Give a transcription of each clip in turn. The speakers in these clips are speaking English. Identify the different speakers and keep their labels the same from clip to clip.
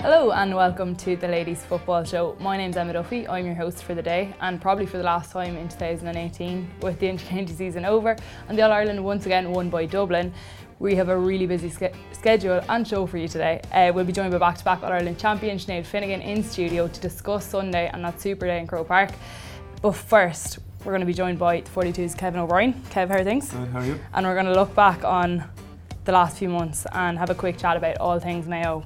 Speaker 1: Hello and welcome to the Ladies Football Show. My name's Emma Duffy. I'm your host for the day and probably for the last time in 2018 with the intercounty season over and the All Ireland once again won by Dublin. We have a really busy ske- schedule and show for you today. Uh, we'll be joined by back-to-back All Ireland champion Sinead Finnegan in studio to discuss Sunday and that Super Day in Croke Park. But first, we're going to be joined by the 42's Kevin O'Brien. Kev, how are things?
Speaker 2: Good, how are you?
Speaker 1: And we're going to look back on the last few months and have a quick chat about all things Mayo.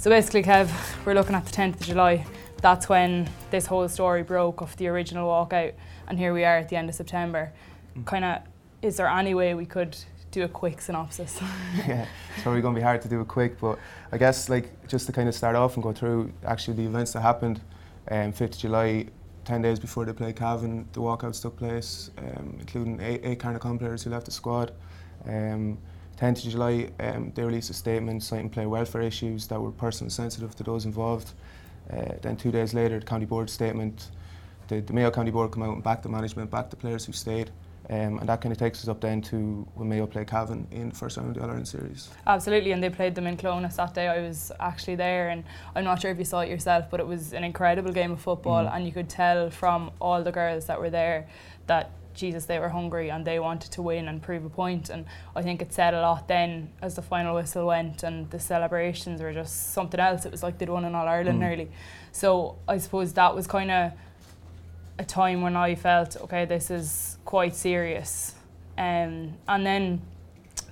Speaker 1: So basically, Kev, we're looking at the 10th of July. That's when this whole story broke of the original walkout, and here we are at the end of September. Kind of, is there any way we could do a quick synopsis?
Speaker 2: yeah, it's probably going to be hard to do it quick, but I guess like just to kind of start off and go through actually the events that happened. Um, 5th July, 10 days before they played Cavan, the walkouts took place, um, including eight, eight Carnacon players who left the squad. Um, 10th of July, um, they released a statement citing player welfare issues that were personally sensitive to those involved. Uh, then two days later, the county board statement, the, the Mayo County Board come out and back the management, back the players who stayed. Um, and that kind of takes us up then to when Mayo play Cavan in the first round of the All Ireland series.
Speaker 1: Absolutely, and they played them in Clones that day. I was actually there, and I'm not sure if you saw it yourself, but it was an incredible game of football,
Speaker 2: Mm.
Speaker 1: and you could tell from all the girls that were there that Jesus, they were hungry and they wanted to win and prove a point. And I think it said a lot then as the final whistle went, and the celebrations were just something else. It was like they'd won in All Ireland
Speaker 2: Mm.
Speaker 1: nearly. So I suppose that was kind of a time when I felt, okay, this is quite serious. Um, and then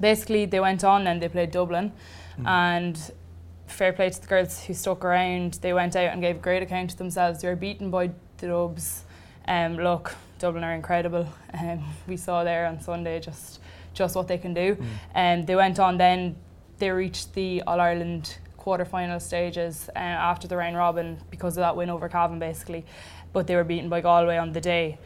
Speaker 1: basically they went on and they played Dublin and fair play to the girls who stuck around. They went out and gave a great account of themselves. They were beaten by the Dubs. Um, look, Dublin are incredible. Um, we saw there on Sunday just just what they can do. And they went on then, they reached the All Ireland quarter final stages uh, after the round robin because of that win over Cavan basically. But they were beaten by Galway on the day.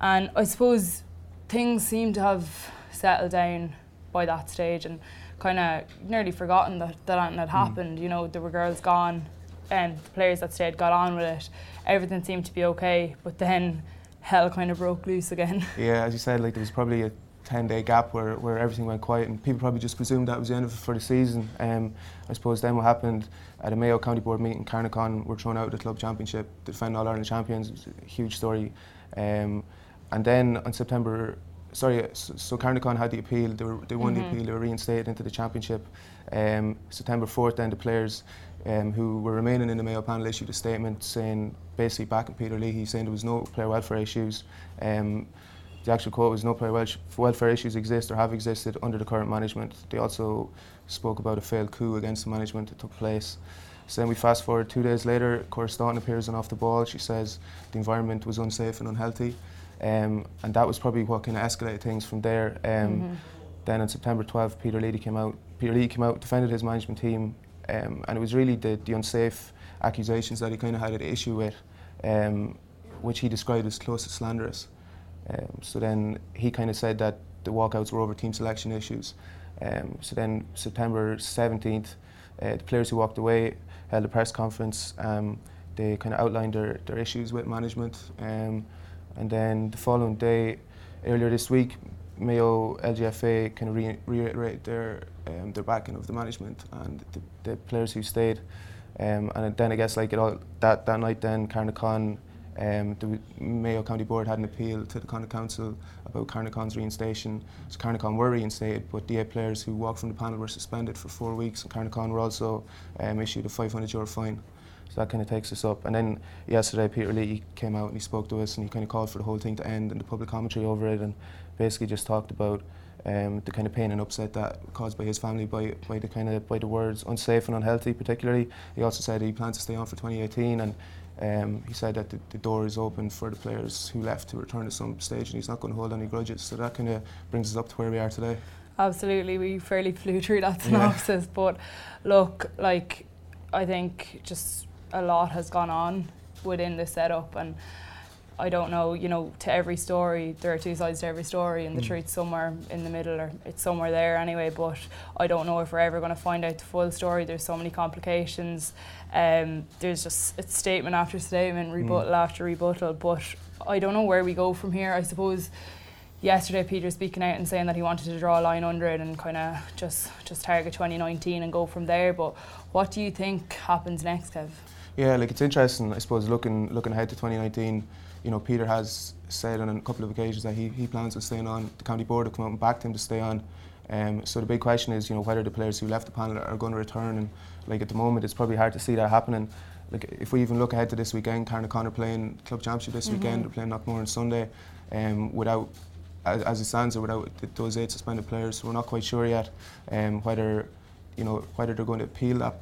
Speaker 1: And I suppose things seem to have settled down by that stage and kind of nearly forgotten that that had happened. You know, there were girls gone and the players that stayed got on with it. Everything seemed to be okay, but then hell kind of broke loose again.
Speaker 2: Yeah, as you said, like there was probably a 10 day gap where, where everything went quiet and people probably just presumed that was the end of it for the season. Um, I suppose then what happened at a Mayo County Board meeting, Carnacon were thrown out of the club championship to defend All Ireland champions. It was a huge story. Um, and then on September, sorry, so, so Carnacon had the appeal, they, were, they won
Speaker 1: Mhm.
Speaker 2: the appeal, they were reinstated into the championship. Um, September 4th, then the players um, who were remaining in the Mayo panel issued a statement saying, basically backing Peter Leahy, saying there was no player welfare issues. Um, the actual quote was no player wel- welfare issues exist or have existed under the current management. They also spoke about a failed coup against the management that took place. So then we fast forward two days later, Cora Staunton appears on off the ball. She says the environment was unsafe and unhealthy. Um, and that was probably what kind of escalated things from there. Um,
Speaker 1: Mhm.
Speaker 2: Then on September 12th, Peter Leahy came out. Peter Leahy came out, defended his management team, um, and it was really the, the unsafe accusations that he kind of had an issue with, um, which he described as close to slanderous. Um, so then he kind of said that the walkouts were over team selection issues. Um, so then September 17th, uh, the players who walked away held a press conference. Um, they kind of outlined their, their issues with management. And then the following day, earlier this week, Mayo LGFA kind of re- reiterated their um, their backing of the management and the, the players who stayed. Um, and then I guess like it all that, that night then Carnacon, um, the Mayo County Board had an appeal to the County Council about Carnacon's reinstation. So Carnacon were reinstated, but the eight players who walked from the panel were suspended for four weeks, and Carnacon were also um, issued a 500 euro fine. So that kind of takes us up. And then yesterday, Peter Lee came out and he spoke to us and he kind of called for the whole thing to end and the public commentary over it and basically just talked about um, the kind of pain and upset that caused by his family by, by the kind of by the words unsafe and unhealthy particularly. He also said he plans to stay on for 2018 and um, he said that the, the door is open for the players who left to return at some stage and he's not going to hold any grudges. So that kind of brings us up to where we are today.
Speaker 1: Absolutely, we fairly flew through that
Speaker 2: Yeah.
Speaker 1: synopsis, but look, like I think just a lot has gone on within the setup, and I don't know, you know, to every story there are two sides to every story, and the
Speaker 2: Mm.
Speaker 1: truth's somewhere in the middle, or it's somewhere there anyway. But I don't know if we're ever going to find out the full story. There's so many complications. Um, there's just it's statement after statement, rebuttal after rebuttal. But I don't know where we go from here. I suppose yesterday Peter speaking out and saying that he wanted to draw a line under it and kind of just just target 2019 and go from there. But what do you think happens next, Kev?
Speaker 2: Yeah, like it's interesting. I suppose looking looking ahead to 2019, you know, Peter has said on a couple of occasions that he, he plans on staying on. The county board have come out and backed him to stay on. Um, so the big question is, you know, whether the players who left the panel are going to return. And like at the moment, it's probably hard to see that happening. Like if we even look ahead to this weekend, Carnoconnor playing club championship this mm-hmm. weekend, they're playing Knockmore on Sunday. Um, without as, as it stands, or without those eight suspended players, so we're not quite sure yet um, whether you know whether they're going to appeal that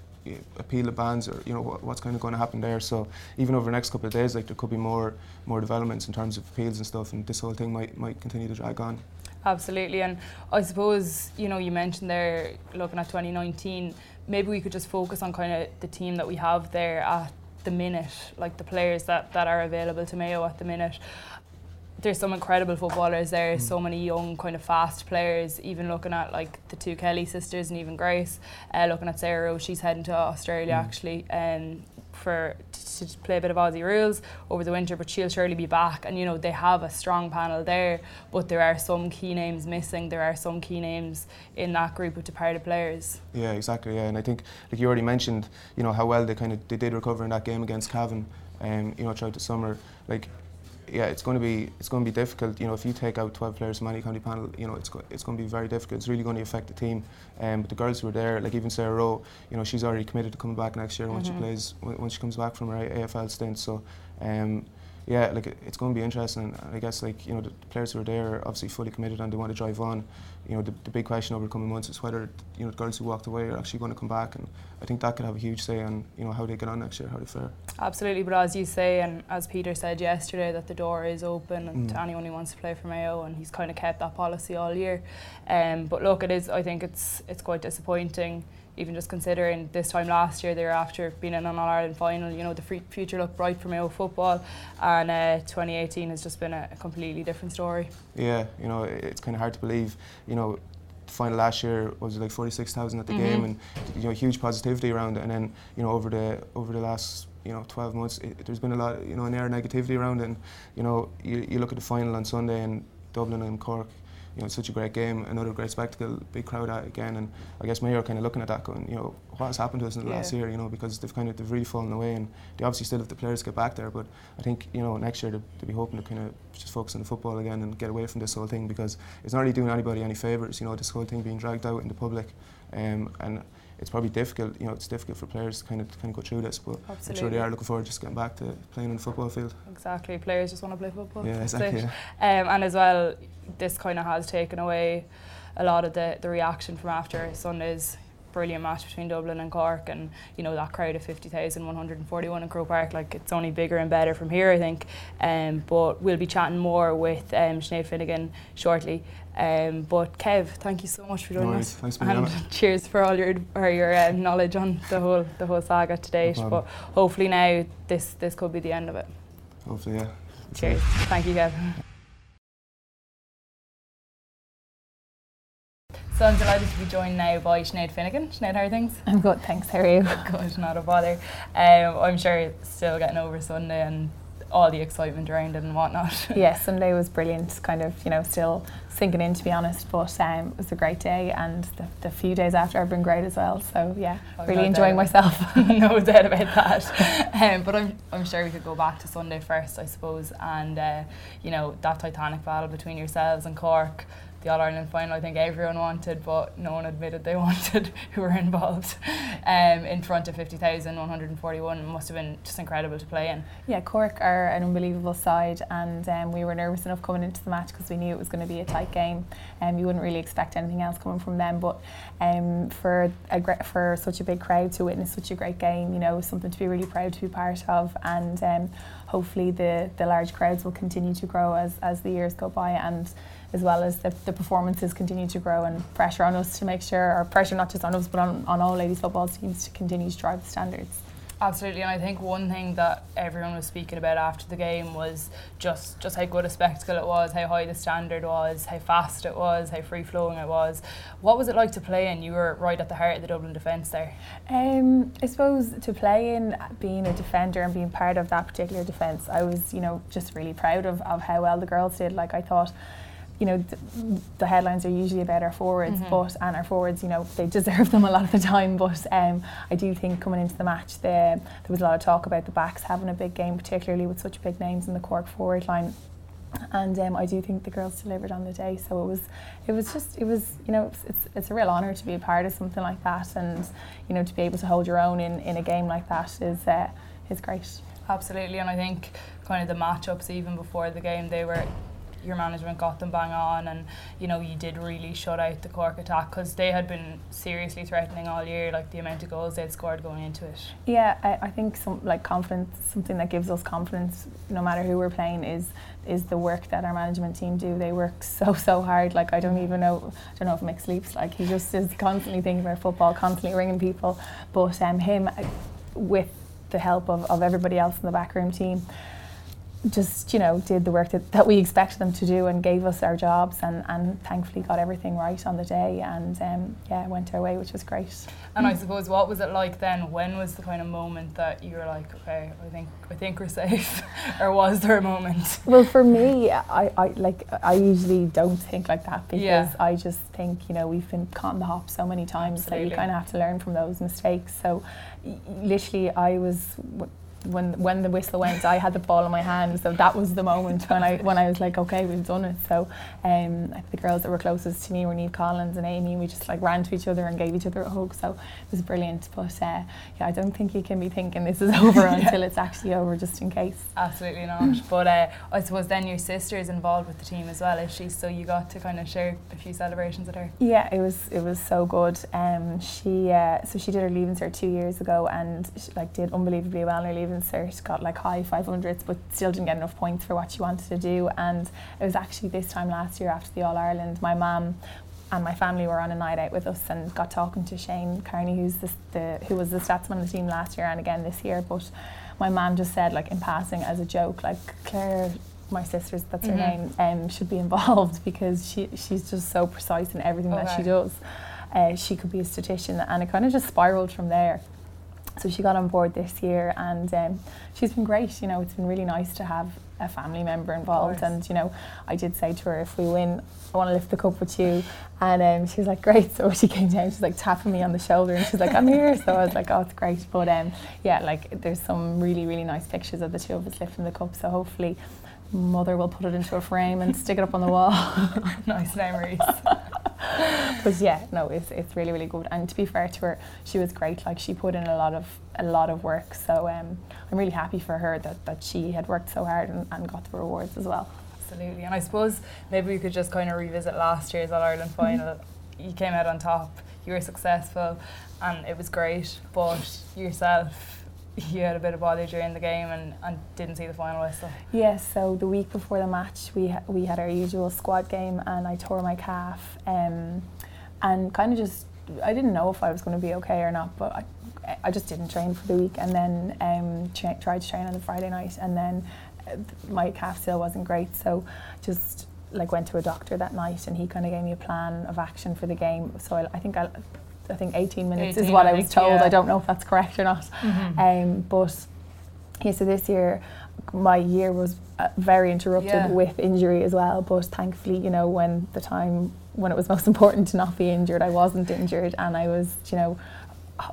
Speaker 2: appeal the bans or you know what, what's kind of going to happen there. So even over the next couple of days, like there could be more more developments in terms of appeals and stuff, and this whole thing might might continue to drag on.
Speaker 1: Absolutely, and I suppose you know you mentioned there looking at 2019, maybe we could just focus on kind of the team that we have there at the minute, like the players that, that are available to Mayo at the minute there's some incredible footballers there, mm. so many young, kind of fast players. Even looking at like the two Kelly sisters and even Grace, uh, looking at Sarah, she's heading to Australia mm. actually um, for to, to play a bit of Aussie rules over the winter, but she'll surely be back. And you know they have a strong panel there, but there are some key names missing. There are some key names in that group of departed players.
Speaker 2: Yeah, exactly. Yeah, and I think like you already mentioned, you know how well they kind of they did recover in that game against Cavan. Um, you know throughout the summer, like yeah, it's going to be it's going to be difficult. You know, if you take out 12 players from any county panel, you know, it's go, it's going to be very difficult. It's really going to affect the team. Um, but the girls who are there, like even Sarah Rowe, you know, she's already committed to coming back next year mm-hmm. when she plays when she comes back from her AFL stint. So. Um, yeah, like it's going to be interesting. I guess like you know the, players who are there are obviously fully committed and they want to drive on. You know the, the big question over the coming months is whether you know the girls who walked away are actually going to come back, and I think that could have a huge say on you know how they get on next year, how they fare.
Speaker 1: Absolutely, but as you say, and as Peter said yesterday, that the door is open and mm. to anyone who wants to play for Mayo, and he's kind of kept that policy all year. Um, but look, it is. I think it's it's quite disappointing even just considering this time last year they were after being in an All Ireland final, you know, the future looked bright for Mayo football, and uh, 2018 has just been a completely different story.
Speaker 2: Yeah, you know, it's kind of hard to believe, you know. The final last year was like 46,000 at the mm-hmm. game, and you know huge positivity around it. And then you know over the over the last you know 12 months, it, there's been a lot you know an air of negativity around it. And you know you, you look at the final on Sunday and Dublin and Cork, you know, such a great game, another great spectacle, big crowd out again, and I guess Mayo are kind of looking at that, going, you know, what has happened to us in the yeah. last year, you know, because they've kind of they've really fallen away, and they obviously still have the players get back there, but I think you know next year they'll, be hoping to kind of just focus on the football again and get away from this whole thing because it's not really doing anybody any favours, you know, this whole thing being dragged out in the public, um, and it's probably difficult. You know, it's difficult for players to kind of kind of go through this, but Absolutely. I'm sure they are looking forward to just getting back to playing on the football field.
Speaker 1: Exactly, players just want to play football.
Speaker 2: Yeah, exactly. Yeah.
Speaker 1: Um, and as well, this kind of has taken away a lot of the, the reaction from after Sunday's brilliant match between Dublin and Cork and you know that crowd of 50,141 in Croke Park like it's only bigger and better from here I think. Um, but we'll be chatting more with um, Sinead Finnegan shortly. Um, but Kev thank you so much for joining
Speaker 2: no
Speaker 1: us.
Speaker 2: Thanks
Speaker 1: and cheers for all your or your uh, knowledge on the whole the whole saga to date. No but hopefully now this this could be the end of it.
Speaker 2: Hopefully yeah.
Speaker 1: Cheers. Thank you Kev So I'm delighted to be joined now by Sinead Finnegan. Sinead, how are things?
Speaker 3: I'm good, thanks. How are you?
Speaker 1: good, not a bother. Um, I'm sure still getting over Sunday and all the excitement around it and whatnot.
Speaker 3: yeah, Sunday was brilliant, kind of, you know, still sinking in to be honest, but um, it was a great day and the, the, few days after have been great as well. So yeah, oh, really enjoying myself.
Speaker 1: no doubt about that. Um, but I'm, I'm sure we could go back to Sunday first, I suppose, and uh, you know, that titanic battle between yourselves and Cork the All Ireland final. I think everyone wanted, but no one admitted they wanted who were involved. Um, in front of 50,141 must have been just incredible to play in.
Speaker 3: Yeah, Cork are an unbelievable side, and um, we were nervous enough coming into the match because we knew it was going to be a tight game. And um, you wouldn't really expect anything else coming from them, but um, for a for such a big crowd to witness such a great game, you know, something to be really proud to be part of, and um, hopefully the the large crowds will continue to grow as as the years go by and as well as the, the performances continue to grow and pressure on us to make sure, or pressure not just on us but on, on all ladies football teams to continue to drive the standards.
Speaker 1: Absolutely, and I think one thing that everyone was speaking about after the game was just just how good a spectacle it was, how high the standard was, how fast it was, how free flowing it was. What was it like to play in? You were right at the heart of the Dublin defence there.
Speaker 3: Um, I suppose to play in, being a defender and being part of that particular defence, I was you know just really proud of, of how well the girls did. Like I thought you know, th- the headlines are usually about our forwards,
Speaker 1: Mhm.
Speaker 3: but and our forwards, you know, they deserve them a lot of the time. But um, I do think coming into the match, the, there was a lot of talk about the backs having a big game, particularly with such big names in the Cork forward line. And um, I do think the girls delivered on the day. So it was, it was just, it was, you know, it's, it's, it's a real honour to be a part of something like that, and you know, to be able to hold your own in, in a game like that is uh, is great.
Speaker 1: Absolutely, and I think kind of the matchups even before the game, they were your management got them bang on, and you know you did really shut out the Cork attack because they had been seriously threatening all year, like the amount of goals they'd scored going into it.
Speaker 3: Yeah, I, I think some like confidence, something that gives us confidence, no matter who we're playing, is is the work that our management team do. They work so so hard. Like I don't even know, I don't know if Mick sleeps. Like he just is constantly thinking about football, constantly ringing people. But um, him, uh, with the help of, of everybody else in the backroom team, just you know did the work that, that we expected them to do and gave us our jobs and, and thankfully got everything right on the day and um, yeah went our way which was great
Speaker 1: And I suppose what was it like then? When was the kind of moment that you were like, okay, I think I think we're safe, or was there a moment?
Speaker 3: well for me I, I like I usually don't think like that because
Speaker 1: Yeah.
Speaker 3: I just think you know we've been caught in the hop so many times that you kind of have to learn from those mistakes so y- literally I was when when the whistle went I had the ball in my hand so that was the moment when I when I was like okay we've done it so um, the girls that were closest to me were Niamh Collins and Amy we just like ran to each other and gave each other a hug so it was brilliant but uh, yeah I don't think you can be thinking this is over until it's actually over just in case
Speaker 1: Absolutely not. But uh, I suppose then your sister is involved with the team as well, is she? So you got to kind of share a few celebrations with her.
Speaker 3: Yeah, it was it was so good. Um, she uh, so she did her leaving cert two years ago and she, like did unbelievably well in her leaving cert. Got like high five hundreds, but still didn't get enough points for what she wanted to do. And it was actually this time last year after the All Ireland, my mum and my family were on a night out with us and got talking to Shane Carney, who's the, the who was the statsman of the team last year and again this year. But my mum just said like in passing as a joke, like Claire my sister's that's her
Speaker 1: Mhm.
Speaker 3: name um, should be involved because she she's just so precise in everything that she does. Uh, she could be a statistician, and it kind of just spiraled from there. So she got on board this year, and um, she's been great. You know, it's been really nice to have a family member involved. And you know, I did say to her, if we win, I want to lift the cup with you. And um, she was like, great. So she came down, she's like tapping me on the shoulder, and she's like, I'm here. So I was like, oh, it's great. But um, yeah, like there's some really really nice pictures of the two of us lifting the cup. So hopefully. Mother will put it into a frame and stick it up on the wall.
Speaker 1: nice memories.
Speaker 3: but yeah, no, it's it's really really good. And to be fair to her, she was great. Like she put in a lot of a lot of work. So um, I'm really happy for her that, that she had worked so hard and, and got the rewards as well.
Speaker 1: Absolutely. And I suppose maybe we could just kind of revisit last year's All Ireland final. You came out on top, you were successful, and it was great. But yourself, you had a bit of bother during the game and, and didn't see the final whistle.
Speaker 3: Yes, so the week before the match, we ha- we had our usual squad game, and I tore my calf, um, and kind of just I didn't know if I was going to be okay or not, but I, I just didn't train for the week, and then um, tra- tried to train on the Friday night, and then uh, my calf still wasn't great, so just like went to a doctor that night, and he kind of gave me a plan of action for the game. So I, I think I. I think 18 minutes is what
Speaker 1: I
Speaker 3: I was told.
Speaker 1: yeah.
Speaker 3: I don't know if that's correct or not.
Speaker 1: Mm-hmm.
Speaker 3: Um, but yeah, so this year my year was uh, very interrupted
Speaker 1: Yeah.
Speaker 3: with injury as well. But thankfully, you know, when the time when it was most important to not be injured, I wasn't injured, and I was, you know,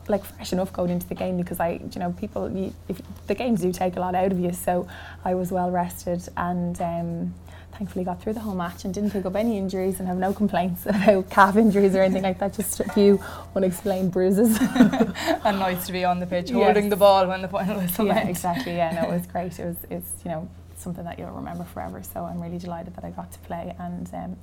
Speaker 3: like fresh enough going into the game because I, you know, people, you, if, the games do take a lot out of you. So I was well rested and. Um, Thankfully, got through the whole match and didn't pick up any injuries and have no complaints about calf injuries or anything like that. Just a few unexplained bruises.
Speaker 1: and nice to be on the pitch
Speaker 3: Yes.
Speaker 1: holding the ball when the final whistle
Speaker 3: yeah,
Speaker 1: went.
Speaker 3: exactly. Yeah, no, it was great. It was, it's you know something that you'll remember forever. So I'm really delighted that I got to play, and um,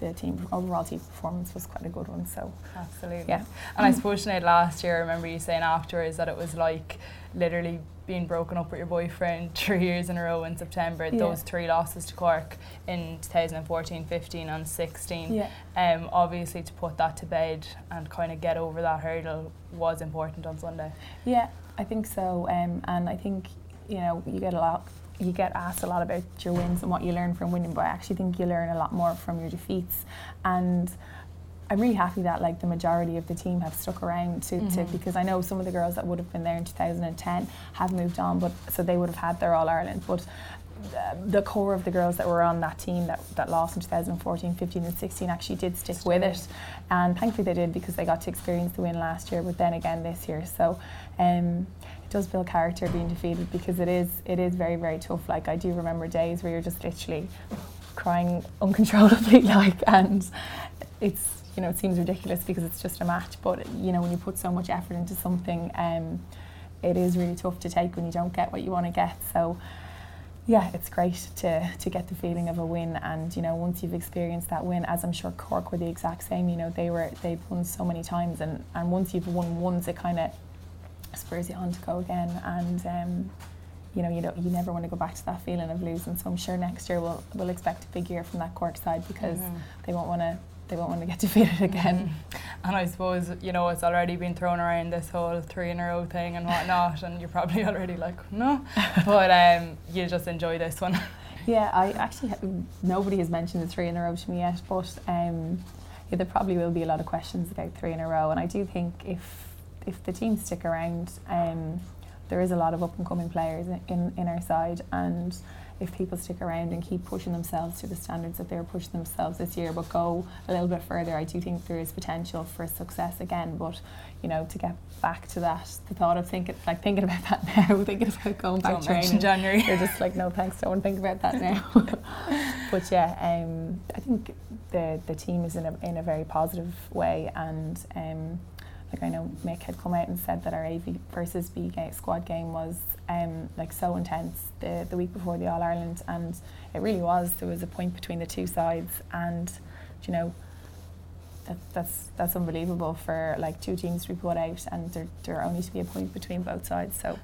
Speaker 3: the team overall team performance was quite a good one. So
Speaker 1: Absolutely.
Speaker 3: yeah,
Speaker 1: And I suppose Sinead, last year, I remember you saying afterwards that it was like literally being broken up with your boyfriend three years in a row in September.
Speaker 3: Yeah.
Speaker 1: Those three losses to Cork in 2014, 15, and 16.
Speaker 3: yeah,
Speaker 1: Um, obviously, to put that to bed and kind of get over that hurdle was important on Sunday.
Speaker 3: yeah, I think so. Um, and I think you know you get a lot. You get asked a lot about your wins and what you learn from winning, but I actually think you learn a lot more from your defeats. And I'm really happy that like the majority of the team have stuck around to, to
Speaker 1: Mhm.
Speaker 3: because I know some of the girls that would have been there in 2010 have moved on, but so they would have had their All Ireland. But the core of the girls that were on that team that, that lost in 2014, 15 and 16 actually did stick with it and thankfully they did because they got to experience the win last year but then again this year so um, it does build character being defeated because it is it is very very tough like I do remember days where you're just literally crying uncontrollably like and it's you know it seems ridiculous because it's just a match but you know when you put so much effort into something um, it is really tough to take when you don't get what you want to get so yeah, it's great to, to get the feeling of a win, and you know once you've experienced that win, as I'm sure Cork were the exact same. You know they were they've won so many times, and, and once you've won once, it kind of spurs you on to go again, and um, you know you don't you never want to go back to that feeling of losing. So I'm sure next year we'll we'll expect a big year from that Cork side because mm-hmm. they won't want to they won't want to get defeated again.
Speaker 1: Mm-hmm. And I suppose, you know, it's already been thrown around this whole three in a row thing and whatnot, and you're probably already like, no. But um, you just enjoy this one.
Speaker 3: Yeah, I actually, nobody has mentioned the three in a row to me yet, but um, yeah, there probably will be a lot of questions about three in a row. And I do think if if the teams stick around, um, there is a lot of up and coming players in, in our side, and if people stick around and keep pushing themselves to the standards that they're pushing themselves this year, but go a little bit further, I do think there is potential for success again. But you know, to get back to that, the thought of thinking like thinking about that now, thinking about going back
Speaker 1: don't
Speaker 3: training
Speaker 1: in January,
Speaker 3: you're just like, no thanks, don't think about that now. but yeah, um, I think the the team is in a in a very positive way and. Um, like I know Mick had come out and said that our AV versus B game, squad game was um, like so intense the, the week before the All Ireland, and it really was. There was a point between the two sides, and you know that, that's that's unbelievable for like two teams to be put out, and there there only to be a point between both sides. So,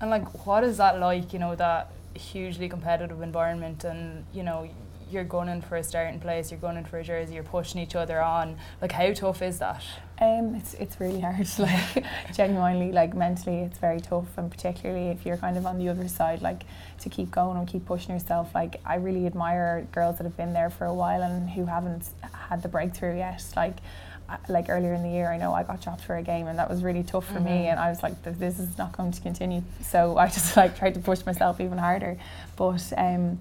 Speaker 1: and like, what is that like? You know that hugely competitive environment, and you know you're going in for a starting place, you're going in for a jersey, you're pushing each other on. Like, how tough is that?
Speaker 3: Um, it's it's really hard. Like, genuinely, like mentally, it's very tough, and particularly if you're kind of on the other side, like to keep going and keep pushing yourself. Like, I really admire girls that have been there for a while and who haven't had the breakthrough yet. Like. Like earlier in the year, I know I got dropped for a game, and that was really tough for mm-hmm. me. And I was like, "This is not going to continue." So I just like tried to push myself even harder. But um,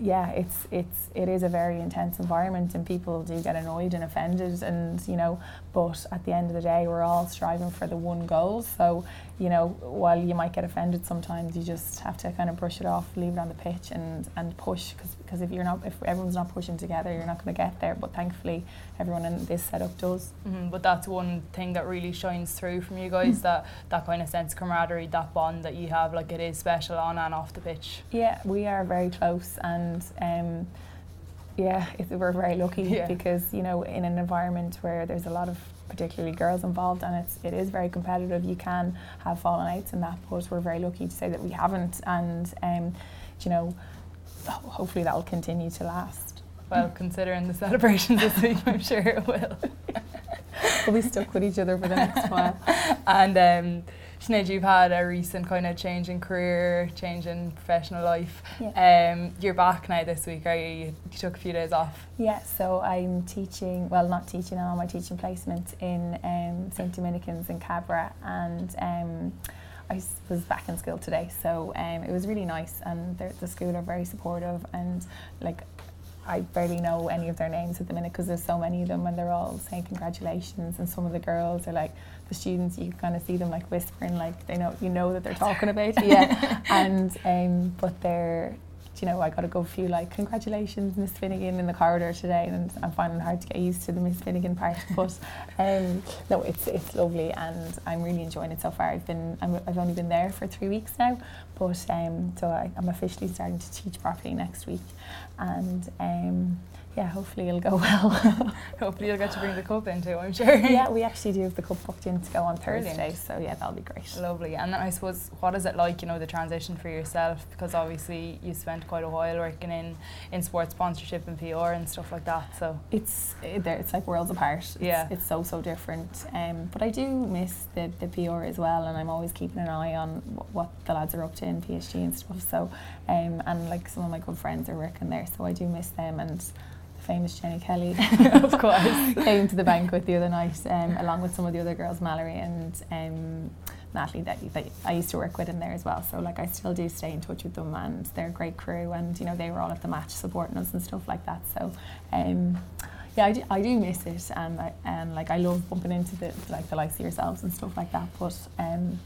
Speaker 3: yeah, it's it's it is a very intense environment, and people do get annoyed and offended, and you know. But at the end of the day, we're all striving for the one goal. So you know, while you might get offended sometimes, you just have to kind of brush it off, leave it on the pitch, and and push because if you're not if everyone's not pushing together, you're not going to get there. But thankfully, everyone in this setup does.
Speaker 1: Mm-hmm, but that's one thing that really shines through from you guys mm. that that kind of sense of camaraderie, that bond that you have, like it is special on and off the pitch.
Speaker 3: Yeah, we are very close, and. Um, yeah, we're very lucky yeah. because you know in an environment where there's a lot of particularly girls involved, and it's it is very competitive. You can have fallen outs in that, but we're very lucky to say that we haven't, and um, you know, hopefully that will continue to last.
Speaker 1: Well, considering the celebrations this week, I'm sure it will.
Speaker 3: we'll be stuck with each other for the next while.
Speaker 1: And um, Sinead, you've had a recent kind of change in career, change in professional life. Yeah. Um, you're back now this week, are you? You took a few days off.
Speaker 3: Yeah, so I'm teaching, well, not teaching now, my teaching placement in um, St. Dominicans in Cabra, and um, I was back in school today, so um, it was really nice, and the school are very supportive, and like I barely know any of their names at the minute because there's so many of them and they're all saying congratulations and some of the girls are like the students you kind of see them like whispering like they know you know that they're talking about yeah and um, but they're you know, I got to go feel like congratulations, Miss Finnegan, in the corridor today, and I'm finding it hard to get used to the Miss Finnegan part. But um, no, it's it's lovely, and I'm really enjoying it so far. I've been i have only been there for three weeks now, but um, so I, am officially starting to teach properly next week, and um, yeah, hopefully it'll go well.
Speaker 1: hopefully you'll get to bring the cup in too, I'm sure.
Speaker 3: Yeah, we actually do have the cup booked in to go on Thursday, Brilliant. so yeah, that'll be great.
Speaker 1: Lovely. And then I suppose, what is it like, you know, the transition for yourself? Because obviously you spent quite a while working in, in sports sponsorship and PR and stuff like that, so.
Speaker 3: It's it's like worlds apart. It's, yeah. It's so, so different. Um, but I do miss the, the PR as well, and I'm always keeping an eye on what the lads are up to in PSG and stuff, so, um, and like some of my good friends are working there, so I do miss them and famous Jenny Kelly,
Speaker 1: of course,
Speaker 3: came to the banquet the other night, um, along with some of the other girls, Mallory and um, Natalie that, that I used to work with in there as well. So like I still do stay in touch with them, and they're a great crew, and you know they were all at the match supporting us and stuff like that. So. Um, yeah, I do, I do miss it, and I, and like I love bumping into the like the likes of yourselves and stuff like that. But um,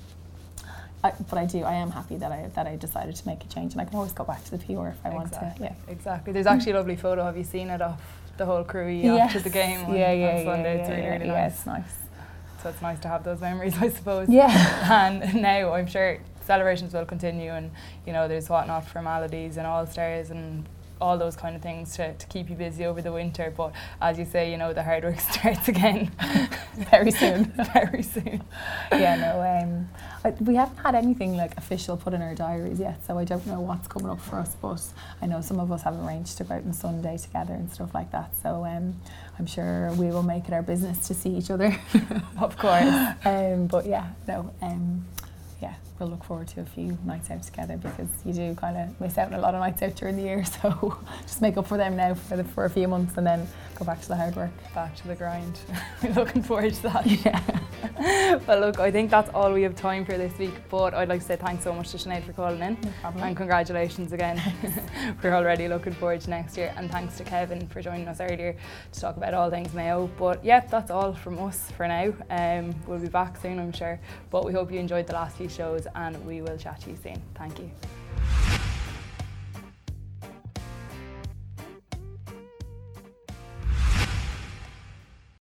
Speaker 3: I, but I do. I am happy that I that I decided to make a change, and I can always go back to the PR if I
Speaker 1: exactly.
Speaker 3: want to. Yeah,
Speaker 1: exactly. There's actually a lovely photo. Have you seen it of the whole crew yes. after the game? On,
Speaker 3: yeah, yeah,
Speaker 1: on Sunday.
Speaker 3: yeah,
Speaker 1: it's really,
Speaker 3: yeah,
Speaker 1: really
Speaker 3: yeah,
Speaker 1: nice.
Speaker 3: it's nice.
Speaker 1: So it's nice to have those memories, I suppose.
Speaker 3: Yeah.
Speaker 1: and now I'm sure celebrations will continue, and you know there's whatnot formalities and all stars and all those kind of things to, to keep you busy over the winter. But as you say, you know, the hard work starts again
Speaker 3: very soon.
Speaker 1: very soon.
Speaker 3: Yeah, no, um, I, we haven't had anything like official put in our diaries yet, so I don't know what's coming up for us. But I know some of us have arranged to go out on Sunday together and stuff like that. So um, I'm sure we will make it our business to see each other.
Speaker 1: of course.
Speaker 3: Um, but yeah, no. Um, we'll look forward to a few nights out together because you do kind of miss out on a lot of nights out during the year. So just make up for them now for the, for a few months and then go back to the hard work.
Speaker 1: Back to the grind. We're looking forward to that.
Speaker 3: Yeah.
Speaker 1: well, look, I think that's all we have time for this week. But I'd like to say thanks so much to Sinead for calling in.
Speaker 3: No.
Speaker 1: And congratulations again. We're already looking forward to next year. And thanks to Kevin for joining us earlier to talk about all things Mayo. But yeah, that's all from us for now. Um, we'll be back soon, I'm sure. But we hope you enjoyed the last few shows and we will chat to you soon. Thank you.